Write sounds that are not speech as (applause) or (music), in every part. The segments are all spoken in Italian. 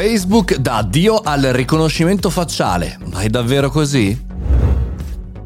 Facebook dà addio al riconoscimento facciale. Ma è davvero così?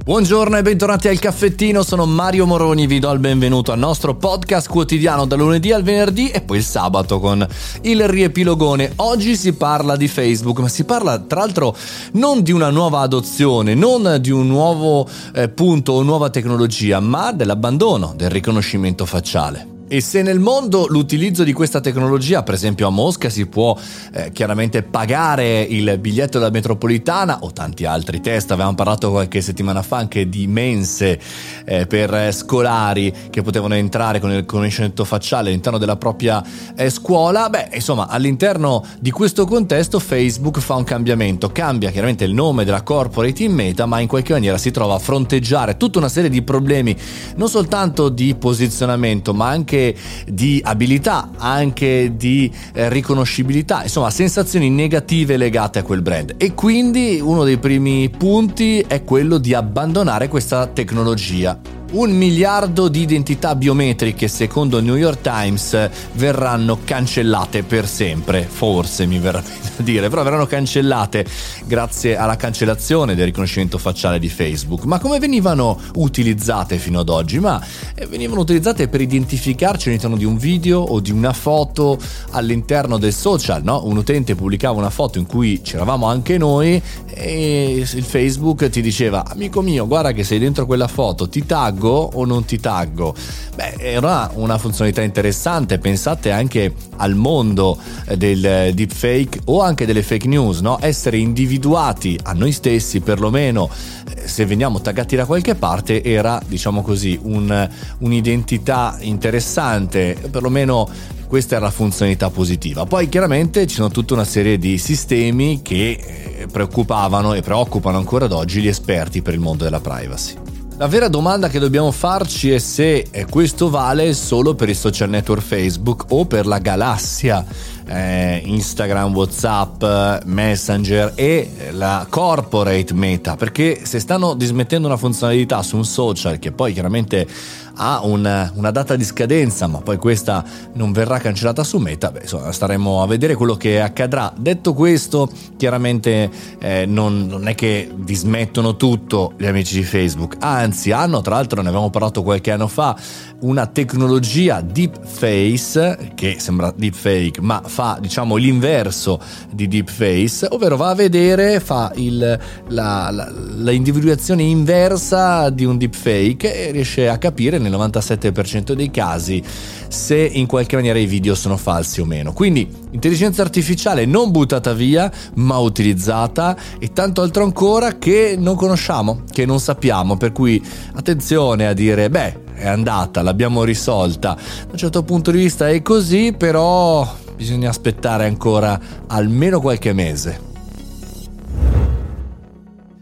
Buongiorno e bentornati al caffettino, sono Mario Moroni, vi do il benvenuto al nostro podcast quotidiano da lunedì al venerdì e poi il sabato con il riepilogone. Oggi si parla di Facebook, ma si parla tra l'altro non di una nuova adozione, non di un nuovo eh, punto o nuova tecnologia, ma dell'abbandono del riconoscimento facciale. E se nel mondo l'utilizzo di questa tecnologia, per esempio a Mosca, si può eh, chiaramente pagare il biglietto della metropolitana o tanti altri test, avevamo parlato qualche settimana fa anche di mense eh, per scolari che potevano entrare con il riconoscimento facciale all'interno della propria eh, scuola, beh insomma all'interno di questo contesto Facebook fa un cambiamento, cambia chiaramente il nome della corporate in meta, ma in qualche maniera si trova a fronteggiare tutta una serie di problemi, non soltanto di posizionamento, ma anche di abilità, anche di eh, riconoscibilità, insomma sensazioni negative legate a quel brand. E quindi uno dei primi punti è quello di abbandonare questa tecnologia un miliardo di identità biometriche, secondo New York Times, verranno cancellate per sempre. Forse mi verrà (laughs) da dire, però verranno cancellate grazie alla cancellazione del riconoscimento facciale di Facebook. Ma come venivano utilizzate fino ad oggi? Ma eh, venivano utilizzate per identificarci all'interno di un video o di una foto all'interno del social, no? Un utente pubblicava una foto in cui c'eravamo anche noi e il Facebook ti diceva amico mio guarda che sei dentro quella foto ti taggo o non ti taggo beh era una funzionalità interessante pensate anche al mondo del deepfake o anche delle fake news no? essere individuati a noi stessi perlomeno eh, se veniamo taggati da qualche parte era diciamo così un, un'identità interessante perlomeno questa era la funzionalità positiva. Poi chiaramente ci sono tutta una serie di sistemi che eh, preoccupavano e preoccupano ancora ad oggi gli esperti per il mondo della privacy. La vera domanda che dobbiamo farci è se eh, questo vale solo per i social network Facebook o per la galassia eh, Instagram, Whatsapp, Messenger e la corporate meta, perché se stanno dismettendo una funzionalità su un social che poi chiaramente ha un, una data di scadenza, ma poi questa non verrà cancellata su Meta, beh, insomma, staremo a vedere quello che accadrà. Detto questo, chiaramente eh, non, non, è che dismettono tutto gli amici di Facebook, anzi hanno, tra l'altro ne avevamo parlato qualche anno fa, una tecnologia deepface, che sembra deepfake, ma fa diciamo l'inverso di deepface, ovvero va a vedere, fa il, la, la, la individuazione inversa di un deepfake e riesce a capire nel 97% dei casi se in qualche maniera i video sono falsi o meno. Quindi intelligenza artificiale non buttata via, ma utilizzata e tanto altro ancora che non conosciamo, che non sappiamo, per cui attenzione a dire, beh, è andata, l'abbiamo risolta. Da un certo punto di vista è così, però bisogna aspettare ancora almeno qualche mese.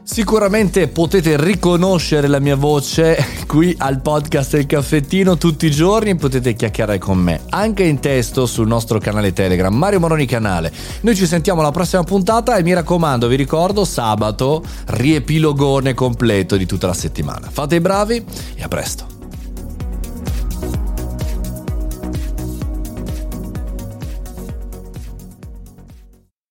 Sicuramente potete riconoscere la mia voce qui al podcast del caffettino tutti i giorni, potete chiacchierare con me, anche in testo sul nostro canale Telegram, Mario Moroni Canale. Noi ci sentiamo alla prossima puntata e mi raccomando, vi ricordo, sabato riepilogone completo di tutta la settimana. Fate i bravi e a presto.